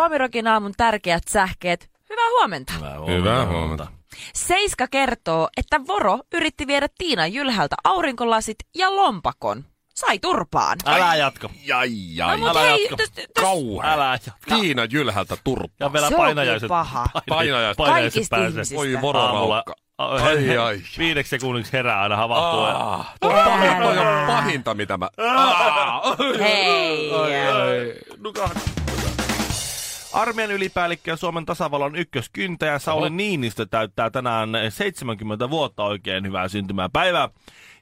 Suomirokin aamun tärkeät sähkeet. Hyvää huomenta. Hyvää huomenta. Seiska kertoo, että Voro yritti viedä Tiina Jylhältä aurinkolasit ja lompakon. Sai turpaan. Älä jatka. Jai, jai. No, älä hei, jatka. täs- täs- Kauhea. Älä jatka. Tiina Jylhältä turpaa. Ja vielä painajaiset. paha. Painajaiset. Kaikista pääsee. ihmisistä. Voi vororaukka. Ai, Ai, ai. Viideksi sekunniksi herää aina havahtuu. Ah, toi on pahin- toi on pahinta, mitä mä... Ah, Hei. Nukahda. Armeijan ylipäällikkö ja Suomen tasavallan ykköskyntäjä Sauli Niinistö täyttää tänään 70 vuotta oikein hyvää syntymäpäivää.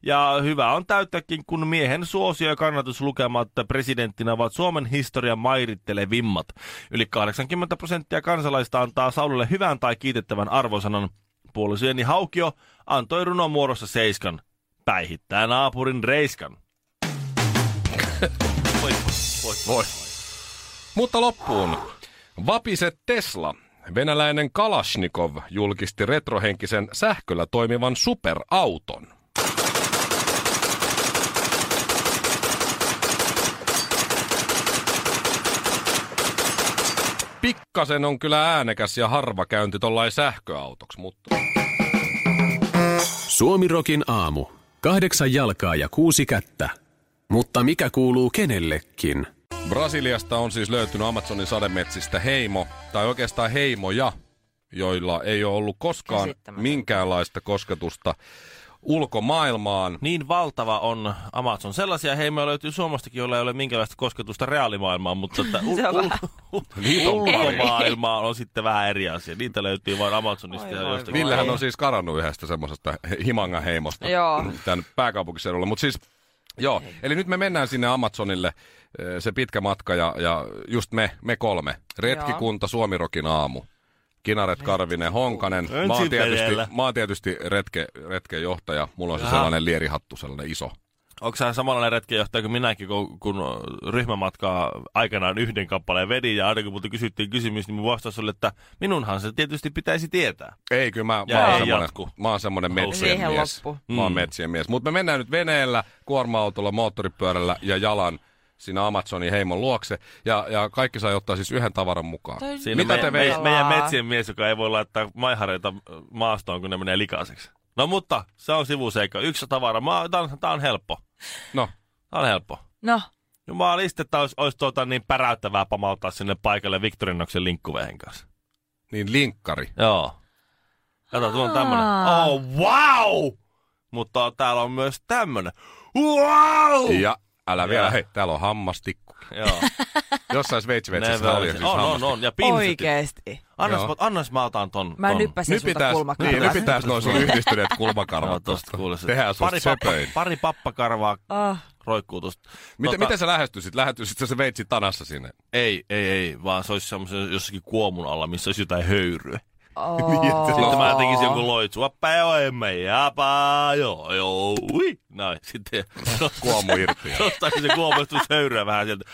Ja hyvä on täyttääkin, kun miehen suosio- ja kannatuslukemat presidenttinä ovat Suomen historian mairittelevimmat. Yli 80 prosenttia kansalaista antaa Saulille hyvän tai kiitettävän arvosanan. Puolisojeni Haukio antoi runon muodossa seiskan. Päihittää naapurin reiskan. Voi, voi. Voi. Mutta loppuun. Vapiset Tesla. Venäläinen Kalashnikov julkisti retrohenkisen sähköllä toimivan superauton. Pikkasen on kyllä äänekäs ja harva käynti tollain sähköautoksi, mutta... Suomirokin aamu. Kahdeksan jalkaa ja kuusi kättä. Mutta mikä kuuluu kenellekin? Brasiliasta on siis löytynyt Amazonin sademetsistä heimo, tai oikeastaan heimoja, joilla ei ole ollut koskaan minkäänlaista kosketusta ulkomaailmaan. Niin valtava on Amazon. Sellaisia heimoja löytyy Suomestakin, joilla ei ole minkäänlaista kosketusta reaalimaailmaan, mutta että ul- Se on ul- vähän- Niitä on paljon. ulkomaailma on sitten vähän eri asia. Niitä löytyy vain Amazonista ja Oi, jostakin. Villehän on siis karannut yhdestä semmoisesta he- Himanga-heimosta Joo. tämän pääkaupunkiseudulla. Mutta siis, joo, eli nyt me mennään sinne Amazonille eh, se pitkä matka ja, ja just me, me kolme. Retkikunta, Suomirokin aamu. Kinaret, Karvinen, Honkanen. Mä oon tietysti, mä oon tietysti retke, retken johtaja. Mulla on se sellainen lierihattu, sellainen iso. Onko sä samanlainen retkenjohtaja kuin minäkin, kun, kun ryhmämatkaa aikanaan yhden kappaleen vedin ja aina kun multa kysyttiin kysymys, niin mun vastaus oli, että minunhan se tietysti pitäisi tietää. Ei, kyllä mä, Ja mä, oon, semmonen, mä oon semmonen metsien Siihen mies. loppu. Mä oon Mm. metsien mies. Mutta me mennään nyt veneellä, kuorma-autolla, moottoripyörällä ja jalan siinä Amazonin heimon luokse. Ja, ja kaikki saa ottaa siis yhden tavaran mukaan. Toi- Siinä Mitä me, te me, meidän metsien mies, joka ei voi laittaa maihareita maastoon, kun ne menee likaiseksi. No mutta, se on sivuseikka. Yksi tavara. Mä, tää, on, tää on helppo. No, Tää on helppo. No, Jumalista, että olisi, olisi tuota niin päräyttävää pamauttaa sinne paikalle Victorinoksen linkkuvehen kanssa. niin linkkari. Joo. Kato, tuolla on tämmönen. Oh, wow! Mutta täällä on myös tämmönen. Wow! Ja älä vielä, Ja. hei, täällä on hammastikku. Joo. Jossain Sveitsivetsissä Never- oli siis on, on, on. Ja pinsetti. oikeesti. Annas, Joo. mä- annas mä otan ton. Mä ton. nyppäsin sulta kulmakarvaa. niin, nypitääs noin sun yhdistyneet kulmakarvat No, tosta. Tehdään susta pari, pappa, söpöin. pari pappakarvaa Oh, roikkuu tosta. Miten, miten sä lähestyisit? Lähestyisit sä se veitsi tanassa sinne? Ei, ei, ei, vaan se olisi semmoisen jossakin kuomun alla, missä olisi jotain höyryä. Oh. Sitten mä tekisin jonkun loitsu. Appa joo, emme japa, joo, joo, ui. Näin, sitten Kuomu irti. ja- nostaisin se kuomustus höyryä vähän sieltä.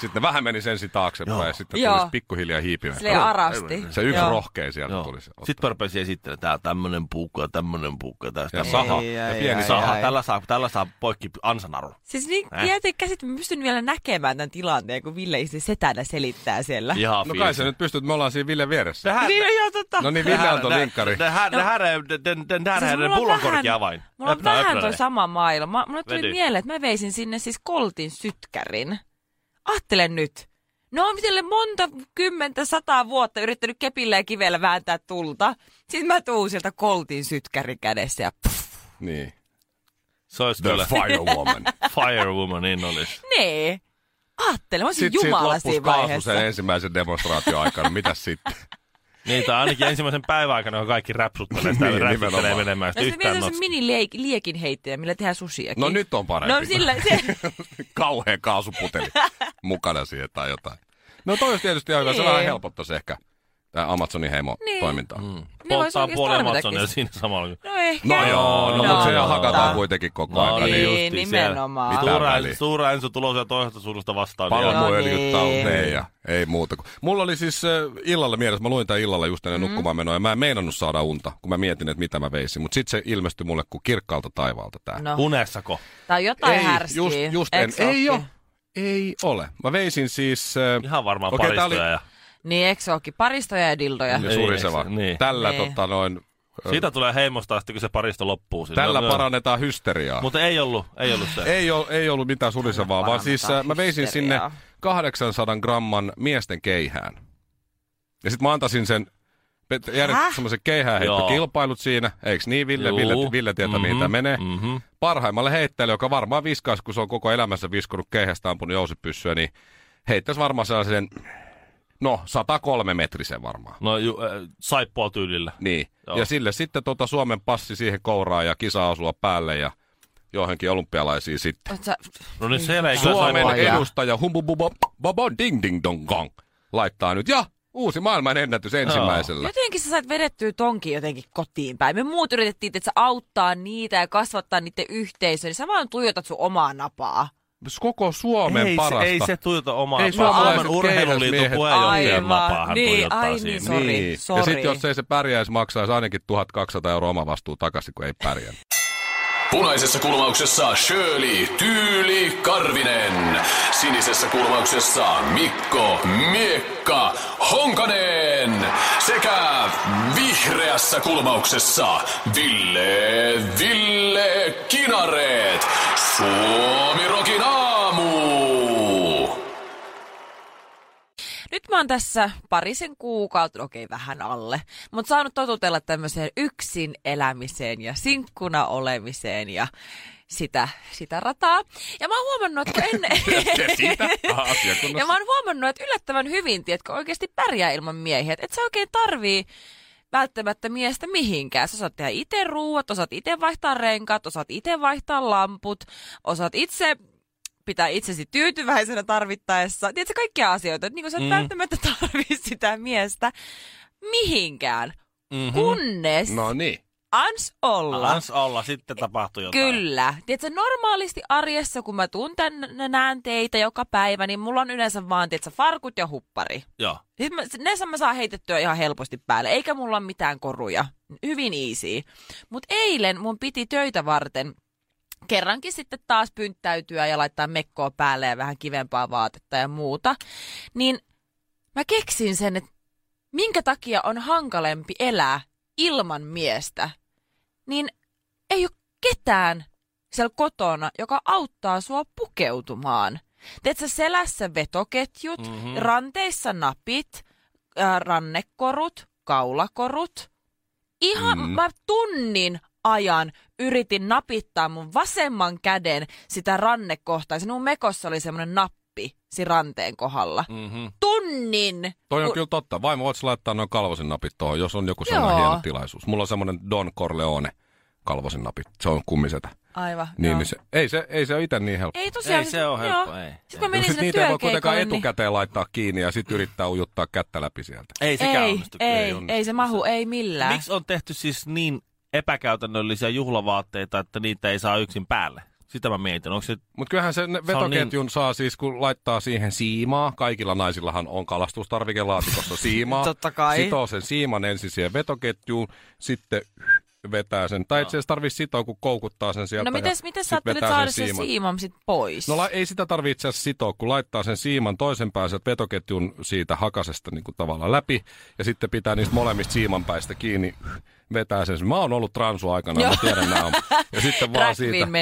Sitten vähän meni sen taaksepäin Joo. ja sitten Joo. tulisi pikkuhiljaa hiipimään. Silleen arasti. Se yksi Joo. rohkea sieltä Joo. tuli. se. Sitten mä rupesin esittelemään, tää tämmönen puukko ja tämmönen puukko ja tästä. Ja saha. Ai, Ja pieni ai, saha. ai. Tällä saa, tällä saa poikki ansanaru. Siis niin, Äh. jätin käsit, mä pystyn vielä näkemään tämän tilanteen, kun Ville itse setänä selittää siellä. Ihan No kai sä nyt pystyt, me ollaan siinä Ville vieressä. Tähän, Niin, joo, totta. No niin, Ville antoi linkkari. Det här, det här är den, den där Siis är den mulla on pullonkorki avain. Mulla on vähän toi sama maailma. Mulle tuli mieleen, että mä veisin sinne siis koltin sytkärin. Ajattele nyt. No on sille monta kymmentä, sataa vuotta yrittänyt kepillä ja kivellä vääntää tulta. Sitten mä tuun sieltä koltin sytkäri kädessä ja pff, Niin. Se olisi The kyllä Firewoman. Firewoman, niin olisi. nee. Ajattele, mä olisin Sitten siitä jumala siinä kaasu vaiheessa. sen ensimmäisen demonstraation aikana. Mitäs sitten? Niitä ainakin ensimmäisen päivän aikana, kun kaikki räpsuttelee sitä, Niin, niin, räpsuttelee menemään No sitä se yhtään vielä se nostaa. mini-liekin heittäjä, millä tehdään susiakin. No nyt on parempi. No sillä, se, Kauhea kaasuputeli mukana siihen tai jotain. No toi olisi tietysti ihan hyvä. Se Niin. vähän helpottaisi ehkä tämä Amazonin heimo Niin. toimintaa. Mm. Ne vois Polttaa puoli Amazonia siinä samalla. no ehkä. No joo, no, No, mutta se no, hakataan no. kuitenkin koko No ajan. niin, Niin, Niin, nimenomaan. Suura, suura Enso tulossa toisesta suunnasta vastaan. niin Palmuöljyt niin. ja ei muuta. kuin- Mulla oli siis äh, illalla mielessä, mä luin tämän illalla just ennen mm. nukkumaan menoa, ja mä en meinannut saada unta, kun mä mietin, että mitä mä veisin. Mutta sitten se ilmestyi mulle kuin kirkkaalta taivaalta tää. No, Unessako? tää on jotain ei, härskiä. just, just en, ei ole. Ei ole. Mä veisin siis... Äh, Ihan varmaan tää paristoja. oli- Ja... Niin, eikö se ookin? Paristoja ja dildoja. ja Ei, suriseva. eikö se- niin. Tällä Niin. tota noin... Siitä tulee heimosta asti, kun se paristo loppuu. Siinä. Tällä No, parannetaan hysteriaa. Mutta ei ollut, ei ollut se. Ei, ol, ei ollut mitään surisevaa, vaan siis äh, mä veisin sinne hysteriaa. 800 gramman miesten keihään. Ja sitten mä antaisin sen, järjestin Häh? semmoisen keihäänheittokilpailut siinä, eiks niin Ville? Juu. Ville, Ville tietää, mihin tämä menee. Mm-hmm. Parhaimmalle heittäjälle, joka varmaan viskaisi, kun se on koko elämänsä viskonut keihästä ampunut jousipyssyä, niin heittäisi varmaan sellaisen, no 103 metrisen varmaan. No ju, äh, saippua tyylillä. Niin. Joo. Ja sille sitten tota Suomen passi siihen kouraan ja kisa-asua päälle ja johonkin olympialaisiin sitten. Sä- No niin siellä ei Suomen. Saippua. edustaja humbububo ding ding dong gong laittaa nyt. Ja uusi maailman ennätys ensimmäisellä. Jotenkin sä sait vedettyä tonkin jotenkin kotiin päin. Me muut yritettiin, että sä auttaa niitä ja kasvattaa niiden yhteisöä, niin sä vaan tuijotat sun omaa napaa. Koko Suomen ei, parasta. se, ei se tuijota omaa. Ei suomalaiset Suomen urheiluliiton puheenjohtajan napaahan Niin, tuijottaa ai siinä. niin, Sori, niin. Ja sori. sitten jos ei se pärjäisi, maksaisi ainakin 1200 euroa oma vastuu takaisin, kun ei pärjää. Punaisessa kulmauksessa Shirley Tyyli Karvinen. Sinisessä kulmauksessa Mikko Miekka Honkanen. Sekä vihreässä kulmauksessa Ville Ville Kinareet. Suomi Rokin aamu. Nyt mä oon tässä parisen kuukautta, okei vähän alle, mutta saanut totutella tämmöiseen yksin elämiseen ja sinkkuna olemiseen ja sitä, sitä rataa. Ja mä oon huomannut, että. Siitä ja mä oon huomannut, että yllättävän hyvin, tiedätkö, oikeasti pärjää ilman miehiä. Että et sä oikein tarvii välttämättä miestä mihinkään. Sä osaat tehdä itse ruuat, osaat itse vaihtaa renkaat, osaat itse vaihtaa lamput, osaat itse pitää itsesi tyytyväisenä tarvittaessa. Tiedätkö, kaikkia asioita. Että niin sä et Mm. välttämättä tarvii sitä miestä mihinkään. Mm-hmm. Kunnes No niin. ans olla. Ans olla, sitten tapahtuu jotain. Kyllä. Tiedätkö, normaalisti arjessa, kun mä tänne, näen teitä joka päivä, niin mulla on yleensä vaan, tiedätkö, farkut ja huppari. Joo. Sitten mä, ne saa- mä saan heitettyä ihan helposti päälle, eikä mulla ole mitään koruja. Hyvin easy. Mutta eilen mun piti töitä varten kerrankin sitten taas pynttäytyä ja laittaa mekkoa päälle ja vähän kivempaa vaatetta ja muuta. Niin mä keksin sen, että minkä takia on hankalempi elää ilman miestä. Niin ei ole ketään siellä kotona, joka auttaa sua pukeutumaan. Teet sä selässä vetoketjut, Mhm. mm-hmm. ranteissa napit, äh, rannekorut, kaulakorut. Ihan Mm. mm. mä tunnin ajan yritin napittaa mun vasemman käden sitä rannekohtaa. Se mun mekossa oli semmoinen nappi siinä ranteen kohdalla. Mm-hmm. Tunnin! Toi on kyllä totta. Vaimo, voit laittaa noin kalvosin napit tuohon, jos on joku sellainen Joo. hieno tilaisuus. Mulla on semmoinen Don Corleone kalvosin napit. Se on kummisetä. Aivan, Niin, joo. niin se, ei, se, ei se ole itse niin helppo. Ei tosiaan. Ei se ole joo. helppo, ei. Sitten kun menin sinne niitä ei voi kuitenkaan niin... etukäteen laittaa kiinni ja sitten yrittää ujuttaa kättä läpi sieltä. Ei sekään Ei, onnistu. ei, ei ei, onnistu. se mahu, ei millään. Miksi on tehty siis niin epäkäytännöllisiä juhlavaatteita, että niitä ei saa yksin päälle? Sitä mä mietin. Onko se... Mutta kyllähän se ne- vetoketjun saa siis, kun laittaa siihen siimaa. Kaikilla naisillahan on kalastustarvikelaatikossa siimaa. Totta kai. Sitoo sen siiman ensin siihen vetoketjuun, sitten vetää sen. Tai itse asiassa tarvitse sitoa, kun koukuttaa sen sieltä. No mites sit sä ajattelit vetää saada sen siiman. siiman sit pois? No la- ei sitä tarvitse itse sitoa, kun laittaa sen siiman toisen pään sieltä vetoketjun siitä hakasesta niin kuin tavallaan läpi. Ja sitten pitää niistä molemmista siimanpäistä kiinni, vetää sen. Mä oon ollut transu aikana, mä tiedän nämä on. Ja sitten vaan siitä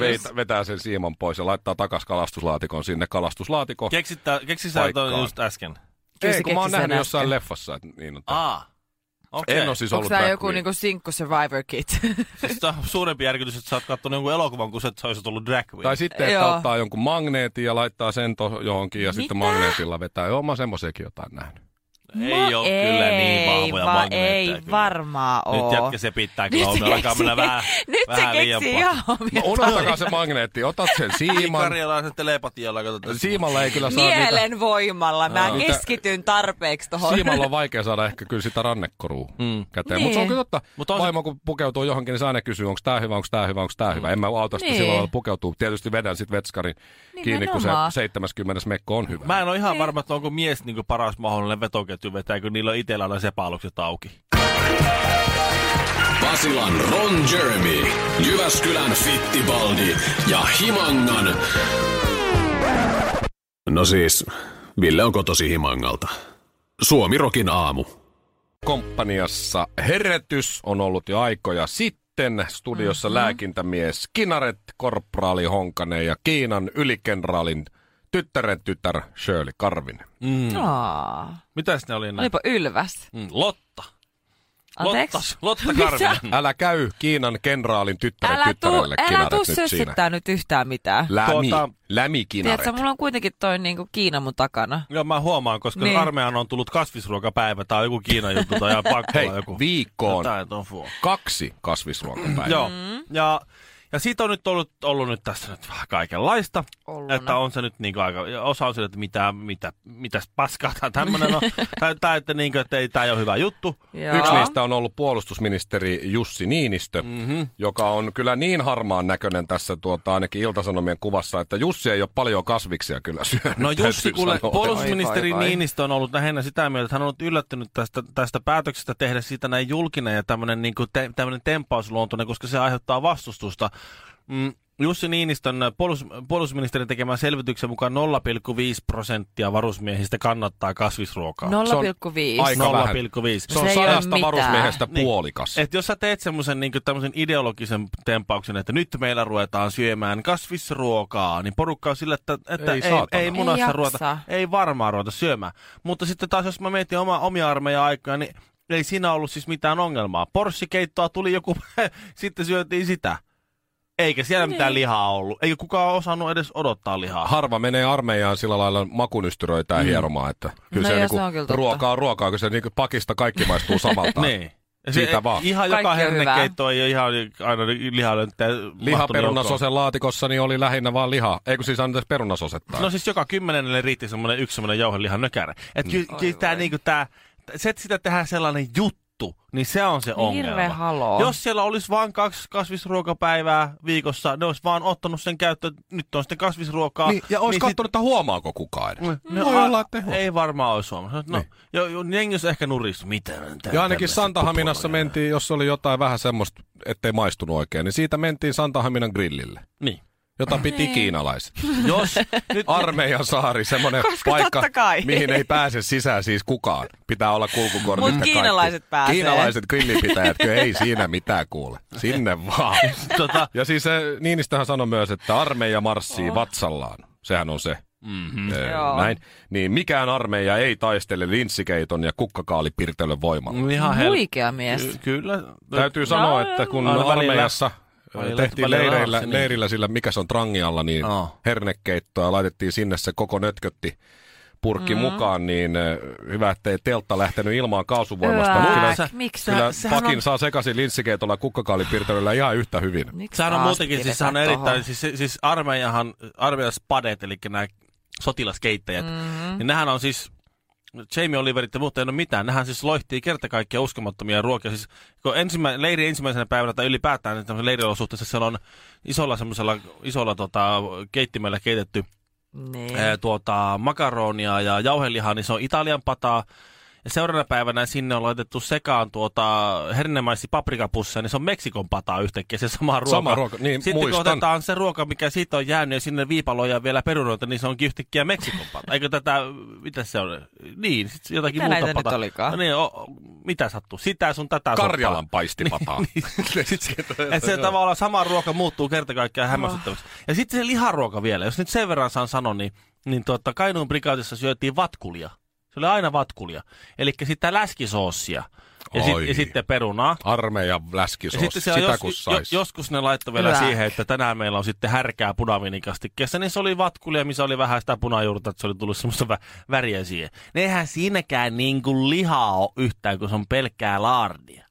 veitä, vetää sen siiman pois ja laittaa takas kalastuslaatikon sinne. Kalastuslaatikko. Keksittä, keksittä sä ton just äsken? Kyllä ei, kun mä oon keksi nähnyt jossain äsken. leffassa, että niin on. Aa. Okei. En ole siis Onko ollut tämä drag joku niinku sinkku survivor kit? Siis suurempi järkytys, että sä oot kattonut jonkun elokuvan, kun sä olisit ollut drag queen. Tai sitten, että ottaa jonkun magneetin ja laittaa sen to- johonkin ja sitten Mitä? magneetilla vetää. Joo, mä oon semmoisiakin jotain nähnyt. Ei ole kyllä niin vahvoja va- magneetteja Ei kyllä. varmaan oo. Nyt jätkä se pitää kyllä Nyt se. Alkaa keksii- mennä vähän, Nyt se vähän liian keksii ihan omia No, unohtakaa se magneetti, otat sen siiman. Karjalaisen telepatiolla katsotaan. Siimalla ei kyllä saa niitä... Mielen voimalla. Mä Niitä- keskityn tarpeeksi tohon. Siimalla on vaikea saada ehkä kyllä sitä rannekorua mm. käteen. Niin. Mutta se on kyllä totta. Mut on se- Vaimo kun pukeutuu johonkin, niin se aina kysyy, onko tää hyvä, onko tää hyvä, onko tää hyvä. En mä auta sitä Niin. sillä lailla pukeutuu. Tietysti vedän sit vetskarin kiinni, kun se Nimenomaan. 70 mekko on hyvä. Mä en ole ihan varma, että onko mies niin paras mahdollinen vetoketju vetää, kun niillä on itsellä aina sepalukset auki. Basilan Ron Jeremy, Jyväskylän Fittibaldi ja Himangan... No siis, Ville on kotosi Himangalta. Suomirokin aamu. Komppaniassa herätys on ollut jo aikoja sitten. Studiossa mm-hmm. lääkintämies Kinaret, korporaali Honkanen ja Kiinan ylikenraalin tyttären tytär Shirley Karvinen. Mm. Aa, Mitäs ne oli näin? olipa ylväs. Mm, Lotta. Anteeksi? Lotta, Lotta Karvinen. Älä käy Kiinan kenraalin tyttären Älä tuu, tyttärelle älä Kinaret tuu nyt siinä. sössittää nyt yhtään mitään. Lämi, Tuota- lämi Kinaret. Tiedätkö, mulla on kuitenkin toi niinku Kiina mun takana. Joo, mä huomaan, koska Niin. niin. armeijan on tullut kasvisruokapäivä tai joku Kiinan juttu tai ihan pakko Hei, olla joku. viikkoon Jotain kaksi kasvisruokapäivää. Joo, Mm. ja, ja siitä on nyt ollut, ollut nyt tässä nyt vähän kaikenlaista. Olluna. Että on se nyt niinku aika, ja osa on sille, että mitä, mitä, mitäs paskaa tai tämmönen on. tai, tai että, niinku, että ei, tää ei ole hyvä juttu. Joo. Yksi niistä on ollut puolustusministeri Jussi Niinistö, mm-hmm. joka on kyllä niin harmaan näköinen tässä tuota, ainakin Iltasanomien kuvassa, että Jussi ei ole paljon kasviksia kyllä syönyt. No Jussi, kuule, sanoa. puolustusministeri Vai, vai, vai. Niinistö on ollut lähinnä sitä mieltä, että hän on ollut yllättynyt tästä, tästä päätöksestä tehdä siitä näin julkinen ja tämmöinen niin te, tämmönen tempausluontoinen, koska se aiheuttaa vastustusta. Mm, Jussi Niinistön puolus, puolustusministerin tekemän selvityksen mukaan 0,5 prosenttia varusmiehistä kannattaa kasvisruokaa. 0,5. aika vähän. 0,5. Se on Se ei sadasta mitään. varusmiehestä Niin. puolikas. Et jos sä teet semmoisen niin tämmöisen ideologisen tempauksen, että nyt meillä ruvetaan syömään kasvisruokaa, niin porukka on sillä, että, että Ei ei, saatana. ei, Ei munassa jaksa. ruveta, ei varmaan ruveta syömään. Mutta sitten taas jos mä mietin oma, omia armeijan aikoja, niin ei siinä ollut siis mitään ongelmaa. Porssikeittoa tuli joku, sitten syötiin sitä. Eikä siellä mitään lihaa ollut. Eikä kukaan osannut edes odottaa lihaa. Harva menee armeijaan sillä lailla makunystyröitään mm. hieromaan, että kyllä No se, niinku, se on kyllä ruokaa on ruokaa, kun se niinku pakista kaikki maistuu samalta. niin. Ja Siitä se, vaan. Ihan Kaikki joka on hernekeitto ei ole ihan aina lihalönttejä Lihaperunasosen laatikossa niin oli lähinnä vaan liha. Eikö siis anteeksi perunasosetta? No siis joka kymmenennelle riitti semmoinen yksi semmoinen jauhelihan nökärä. Että ky, ky, tää, niinku, tää, se, että sitä tehdään sellainen juttu, niin se on se Niin hirveä ongelma. haloo. Jos siellä olisi vain kaksi kasvisruokapäivää viikossa, ne olisi vaan ottanut sen käyttöön, nyt on sitten kasvisruokaa. Niin, ja olisi niin katsonut, että huomaako kukaan edes. sit, No, olla, että ei varmaan olisi huomannut. No, Niin. jo, jo, jengi olisi ehkä nuristu. Mitä? tää- Ja ainakin Santahaminassa mentiin, jos oli jotain vähän semmoista, ettei maistunut oikein, niin siitä mentiin Santahaminan grillille, Niin. Jota piti Niin. kiinalaiset. Jos nyt Armeijan saari, semmoinen Koska paikka, mihin ei pääse sisään siis kukaan. Pitää olla kulkukortit Mut ja kaikki. kiinalaiset pääsee. Kiinalaiset grillipitäjät, kyllä ei siinä mitään kuule. Sinne vaan. tota, Ja siis se, Niinistöhän sanoi myös, että armeija marssii Oh. vatsallaan. Sehän on se. mm-hmm. Ee, Joo. näin. Niin mikään armeija ei taistele linssikeiton ja kukkakaalipirtelön voimalla. ihan hel- Huikea mies. Ky- Kyllä. Täytyy sanoa, että kun välillä- armeijassa välillä- tehtiin välillä leireillä, niin. leirillä sillä, mikä se on Trangialla, niin Joo. hernekeittoa ja laitettiin sinne se koko nötkötti purkki mm. mukaan, niin hyvä, ettei teltta lähtenyt ilmaan kaasuvoimasta. Ääk, Mutta kyllä, sä- miksi kyllä sä... sehän pakin on- saa sekaisin linssikeitolla ja kukkakaalipirtelöllä ihan yhtä hyvin. Miksi Sehän on muutenkin, siis sehän on erittäin, siis, siis armeijahan, armeijan spadet, eli nämä sotilaskeittäjät, mm-hmm. niin nehän on siis, Jamie Oliverit ja muut ei ole mitään, nehän siis loihtii kerta kaikkiaan uskomattomia ruokia. Siis, kun ensimmä, leiri ensimmäisenä päivänä tai ylipäätään niin tämmöisen leiriolosuhteessa siellä on isolla semmoisella isolla tota, keittimellä keitetty Niin. ää, tuota, makaronia ja jauhelihaa, niin se on Italian pataa. Ja seuraavana päivänä sinne on laitettu sekaan tuota hernemaissi paprikapusseja, niin se on Meksikon pataa yhtäkkiä se sama ruoka. Sama ruoka, niin, Sitten muistan. kun otetaan se ruoka, mikä siitä on jäänyt ja sinne viipaloja ja vielä perunoita, niin se onkin yhtäkkiä Meksikon pata. Eikö tätä, mitä se on? Niin, sitten jotakin Mitä muuta näitä nyt pataa. olikaan? No niin, o, o, mitä sattuu? Sitä sun tätä Karjalan paistipataa. Niin, että se tavallaan sama ruoka muuttuu kerta kaikkiaan hämmästyttäväksi. Ja sitten se liharuoka vielä, jos nyt sen verran saan sanoa, niin, niin tuota, Kainuun prikaatissa syötiin vatkulia. Se oli aina vatkulia. Eli sitä läskisoossia. Ja, sit, Oi. ja sitten perunaa. Armeijan Ja läskisoosi, sitten sitä siellä jos, kun jo, sais. joskus ne laittoi vielä Hyvä. siihen, että tänään meillä on sitten härkää punaviinikastikkeessa, niin se oli vatkulia, missä oli vähän sitä punajuurta, että se oli tullut semmoista vä- väriä siihen. Ne eihän siinäkään niin kuin lihaa ole yhtään, kun se on pelkkää laardia.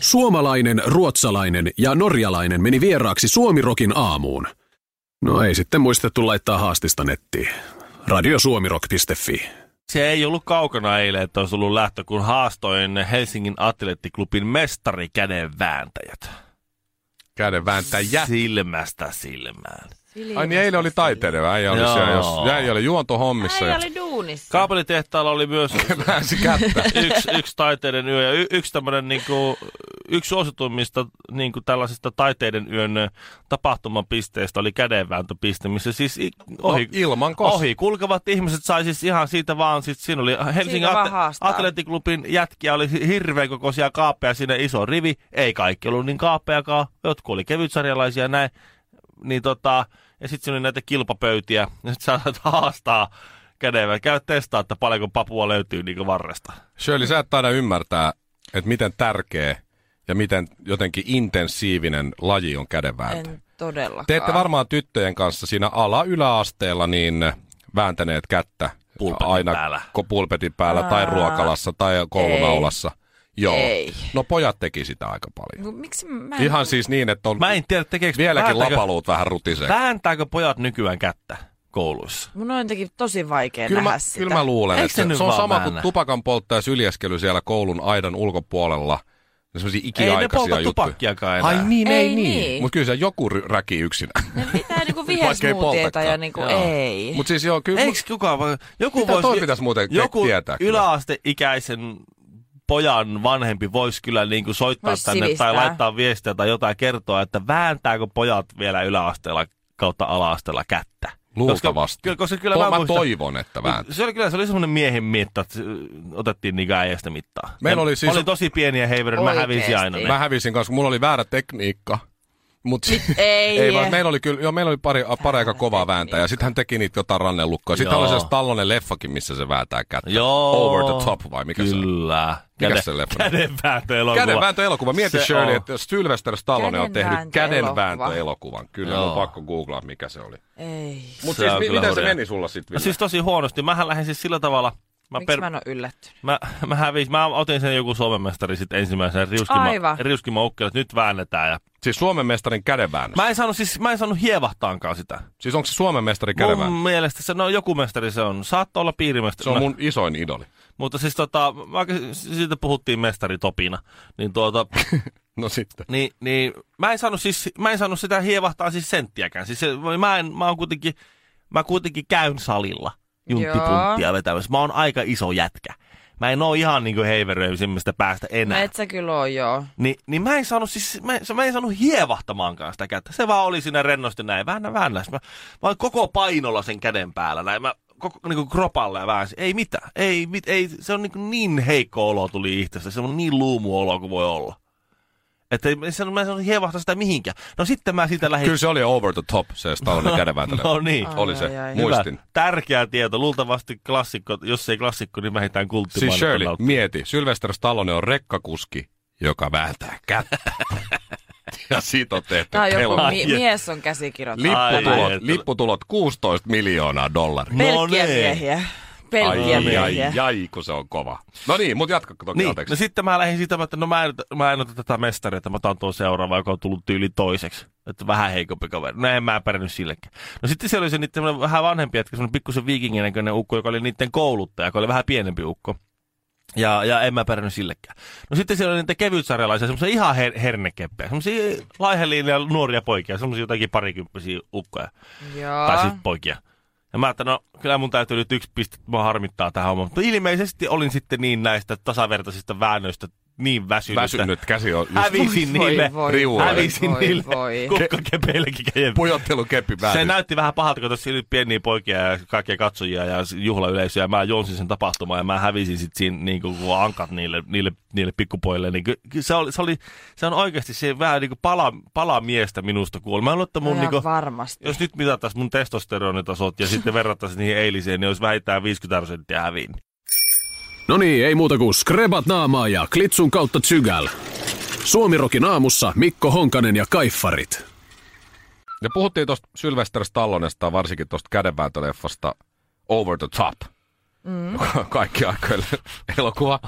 Suomalainen, ruotsalainen ja norjalainen meni vieraaksi Suomirokin aamuun. No ei sitten muistettu laittaa haastista nettiin. Radiosuomirok.fi. Se ei ollut kaukana eilen, että olisi ollut lähtö, kun haastoin Helsingin Atlettiklubin mestarikädenvääntäjät. Käden vääntäjä. Silmästä silmään. Ai niin eilen oli taiteileva. Äijä oli siellä, jos, äijä oli juontohommissa. Äijä Ja oli duunissa. Kaapelitehtaalla oli myös yksi, yksi taiteiden yö ja y, yksi tämmöinen niinku, yksi suosituimmista niinku tällaisista taiteiden yön tapahtumapisteistä oli kädenvääntöpiste, missä siis ohi, No, ilman ohi kulkevat ihmiset sai siis ihan siitä vaan, sit siinä oli Helsingin Siinä vaan Atle- haastaa. Atlettiklubin jätkiä oli hirveän kokoisia kaapeja, siinä iso rivi, ei kaikki ollut niin kaapeakaan, jotkut oli kevytsarjalaisia näin, niin tota, ja sitten siinä oli näitä kilpapöytiä, ja sitten sä haastaa kädevä. Käy testaa, että paljonko papua löytyy niin varresta. Shirley, sä et taida ymmärtää, että miten tärkeä ja miten jotenkin intensiivinen laji on kädenvääntö. En todellakaan. Te ette varmaan tyttöjen kanssa siinä ala-yläasteella niin vääntäneet kättä Pulpetin aina päällä. pulpetin päällä tai ruokalassa tai koulunaulassa. Joo. Ei. No pojat teki sitä aika paljon. No, Miksi mä en... Ihan siis niin, että on Mä en tiedä, tekeekö vieläkin vääntääkö- lapaluut vähän rutisee. Vääntääkö pojat nykyään kättä kouluissa? Mun on jotenkin tosi vaikea Kyllä nähdä mä, sitä. kyllä mä luulen, Eikö että se se, on sama kuin tupakan polttaja ja syljeskely siellä koulun aidan ulkopuolella. Ne semmosia Ei ne ikiaikaisia polta juttuja. tupakkiakaan enää. Ai niin, ei, Ei niin. niin. Mutta kyllä se joku räki yksinä. Ne pitää niinku poltakaan. ja niinku Joo. ei. Mutta siis joo, kyllä... Eikö kukaan voi... Joku Mitä vois, toi pitäisi muuten joku tietää kyllä? yläasteikäisen pojan vanhempi voisi kyllä niin kuin soittaa Vois tänne sivistää. tai laittaa viestiä tai jotain kertoa, että vääntääkö pojat vielä yläasteella kautta alaasteella kättä. Luultavasti. Koska, koska kyllä To- mä, mä muistan, toivon, että vääntää. Se oli kyllä se oli semmoinen miehen mitta, että otettiin niin äijästä mittaa. Meillä Ja oli siis- oli tosi pieniä heiveröitä, mä hävisin aina ne. Mä hävisin kanssa, kun mulla oli väärä tekniikka. Mut, Ei. ei vaan, meillä oli kyllä, joo, meillä oli pari, pari aika kovaa vääntä ja sitten hän teki niitä jotain rannelukkoa. Sitten Joo. oli se Tallonen leffakin, missä se vääntää kättä. Joo. Over the top vai mikä se on? Kyllä. Mikä se leffa? Kädenvääntöelokuva. Kädenvääntöelokuva. Mieti Se Shirley, on. että Sylvester Stallone on tehnyt Kädenvääntöelokuva. kädenvääntöelokuvan. Kyllä, Joo. on pakko googlaa, mikä se oli. Ei. Mutta siis, mi- kyllä miten se meni sulla sitten? No siis tosi huonosti. Mähän lähdin siis sillä tavalla... Mä, Miksi mä en ole yllättynyt? mä, mä, hävisin, mä otin sen joku Suomenmestari sitten ensimmäisen riuskima, Aivan. riuskima ukkelle, että nyt väännetään. Ja... Siis Suomen mestarin kädenväännös. Mä en saanut, siis, mä en saanut hievahtaankaan sitä. Siis onko se Suomen mestari Mun kädenväännös? mielestä se, no joku mestari se on. Saattaa olla piirimestari. Se on mun isoin idoli. Mutta siis tota, mä, siitä puhuttiin mestari Topina. Niin tuota, No sitten. niin, niin mä en saanut siis, mä en saanut sitä hievahtaa siis senttiäkään. Siis se, mä en, mä oon kuitenkin, mä kuitenkin käyn salilla junttipunttia vetämässä. Mä oon aika iso jätkä. Mä en oo ihan niinku heiveröisimmästä päästä enää. et sä kyllä oo, joo. Ni, niin mä en saanut siis, mä, mä en saanut hievahtamaankaan sitä kättä. Se vaan oli siinä rennosti näin, väännä, väännä. Mä, mä olin koko painolla sen käden päällä näin. Mä koko niinku kropalla ja väänsin. Ei mitään. Ei, mit, ei, se on niinku niin heikko olo tuli itsestä. Se on niin luumu olo kuin voi olla. Että ei, se- mä en saanut hievahtaa sitä mihinkään. No sitten mä siitä lähdin... Kyllä se oli over the top, se Stallone kädenvääntö. No niin. Ai, Oli se. ai, ai. Muistin. Hyvä. Tärkeä tieto. Luultavasti klassikko, jos ei klassikko, niin vähintään kultti. Siis Shirley, mieti. Sylvester Stallone on rekkakuski, joka vääntää kättä. ja siitä on tehty Tää on joku mi- mies on käsikirjoittanut. Ai, Lipputulot, ai, lipputulot 16 miljoonaa dollaria. Pelkkiä No niin. miehiä. Pelkkiä Ai, miehiä. ai, ai, kun se on kova. No niin, mutta jatka toki, Niin, anteeksi. no sitten mä lähdin siitä, että no mä en, mä en ota tätä mestaria, että mä otan tuon seuraava, joka on tullut tyyli toiseksi. Että vähän heikompi kaveri. No en mä pärjännyt sillekään. No sitten siellä oli se niiden vähän vanhempi jätkä, semmoinen pikkusen viikingin näköinen ukko, joka oli niiden kouluttaja, joka oli vähän pienempi ukko. Ja, ja en mä pärjännyt sillekään. No sitten siellä oli niitä kevytsarjalaisia, semmoisia ihan her- hernekeppejä, semmoisia laiheliin nuoria poikia, semmoisia jotakin parikymppisiä ukkoja. Joo. Tai siis poikia. Ja mä ajattelin, no kyllä mun täytyy nyt yksi piste, mua harmittaa tähän hommaan. Mutta ilmeisesti olin sitten niin näistä tasavertaisista väännöistä niin väsynyt. Väsynyt käsi on just Hävisin Voi, niille, voi, riualle. hävisin voi, niille voi. kukkakepeillekin. pujottelukeppi Se päälle. näytti vähän pahalta, kun tuossa oli pieniä poikia ja kaikkia katsojia ja juhlayleisöä. Ja mä jonsin sen tapahtumaan ja mä hävisin sitten siinä niin kuin, kun ankat niille, niille, niille pikkupoille. Niin ky- se, oli, se, oli, se on oikeasti se vähän niin kuin pala, pala miestä minusta kuoli. Mä luulen, että mun niin kuin, varmasti. jos nyt mitattaisiin mun testosteronitasot ja sitten verrattaisiin niihin eiliseen, niin olisi vähintään 50 prosenttia häviin. No niin, ei muuta kuin skrebat naamaa ja klitsun kautta tsygäl. Suomirokin aamussa Mikko Honkanen ja Kaiffarit. Ja puhuttiin tuosta Sylvester Stallonesta, varsinkin tuosta kädenvääntöleffasta Over the Top. Mm. Kaikki aikojen elokuva.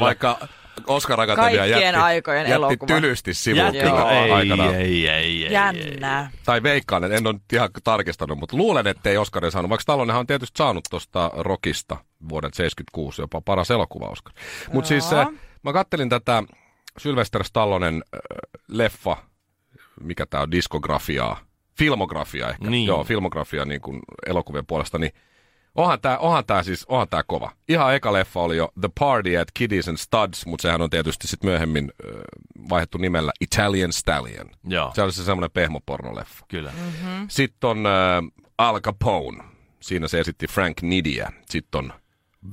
Vaikka Oscar Akatemia Kaikkien jätti, aikojen jätti elokuva. tylysti sivuun? Joo. Ei, aikana. ei, ei, ei. Jännää. Tai veikkaan, että en ole ihan tarkistanut, mutta luulen, että ei Oscaria saanut. Vaikka Stallonenhan on tietysti saanut tuosta Rockista vuoden 76 jopa paras elokuva Oscar. Mutta siis äh, mä kattelin tätä Sylvester Stallonen äh, leffa, mikä tämä on, diskografiaa, filmografiaa ehkä. Niin. Joo, filmografia niin kuin elokuvien puolesta, niin onhan tämä onhan tää siis, onhan tää kova. Ihan eka leffa oli jo The Party at Kiddies and Studs, mutta sehän on tietysti sitten myöhemmin äh, vaihdettu nimellä Italian Stallion. Joo, Se oli se semmoinen pehmopornoleffa. kyllä. Mm-hmm. Sitten on äh, Al Capone. Siinä se esitti Frank Nidia. Sitten on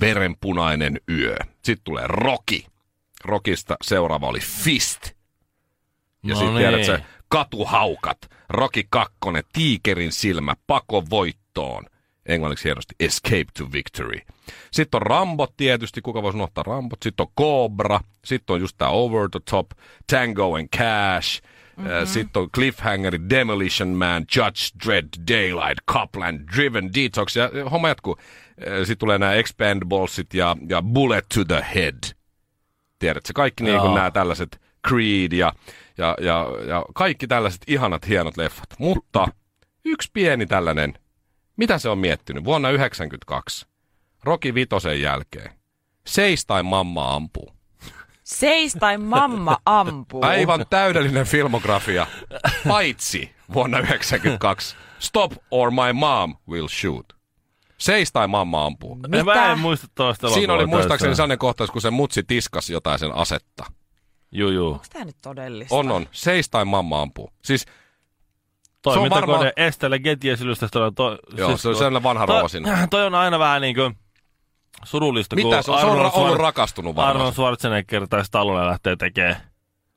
Verenpunainen yö. Sitten tulee Rocky. Rockista seuraava oli Fist. Ja No sitten niin. tiedät se Katuhaukat. Rocky 2, Tiikerin silmä, Pako voittoon. Englanniksi hienosti Escape to Victory. Sitten on Rambo tietysti, kuka voisi unohtaa Rambot. Sitten on Cobra. Sitten on just tämä Over the Top, Tango and Cash. Mm-hmm. Sitten on Cliffhanger, Demolition Man, Judge Dredd, Daylight, Copland, Driven Detox. Ja äh, homma jatkuu. Sitten tulee nämä Expandablesit ja, ja Bullet to the Head. Tiedätkö, kaikki niin kuin nämä tällaiset Creed ja, ja, ja, ja kaikki tällaiset ihanat, hienot leffat. Mutta yksi pieni tällainen, mitä se on miettinyt? Vuonna 1992, Rocky Vitosen jälkeen, Seis tai mamma ampuu. Seis tai mamma ampuu. Aivan täydellinen filmografia, paitsi vuonna 1992, Stop or my mom will shoot. Seis tai mamma ampuu. Mitä? Mä en muista toista Siinä oli muistaakseni sellainen kohtaus, kun se mutsi tiskas jotain sen asetta. Juu, juu. Onko tämä nyt todellista? On, on. Seis tai mamma ampuu. Siis, Toimintakone varmaan- varma... Estelle Getiesilystä. To... joo, se on sellainen vanha rouva sinne. toi, on aina vähän niin kuin surullista, Mitä kun se on? Se on ra- ollut rakastunut Arnold varmaan. Schwarzenegger tai Stallone lähtee tekemään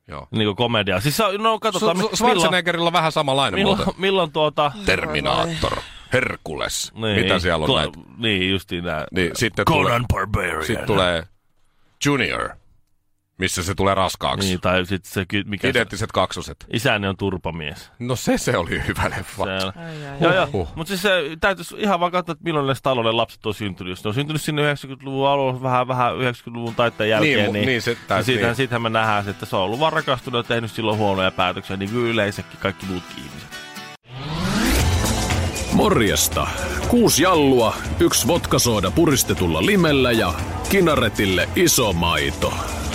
Joo. niin kuin komediaa. Siis se on- no katsotaan, Su- Su- Schwarzeneggerilla on vähän samanlainen milloin, muuten. milloin, tuota... Terminaattor, Herkules. Niin, Mitä siellä on Kla- näitä? Niin, justiin nää. Niin, sitten tulee, Conan Barbarian. sitten tulee Junior, missä se tulee raskaaksi. Niin, tai sitten se, mikä se, Identtiset kaksoset. isäni on turpamies. No se se oli hyvä leffa. Se, Joo, joo. Mutta siis se täytyisi ihan vaan katsoa, että milloin ne Stallonen lapset on syntynyt. Jos ne on syntynyt sinne 90-luvun alussa, vähän, vähän 90-luvun taitteen jälkeen, Niin, niin, niin se niin täytyy- siitähän, niin. siitähän me nähdään, että se on ollut vaan rakastunut ja tehnyt silloin huonoja päätöksiä, niin kuin yleensäkin kaikki muutkin ihmiset. Morjesta. Kuusi jallua, yksi vodkasooda puristetulla limellä ja kinaretille iso maito.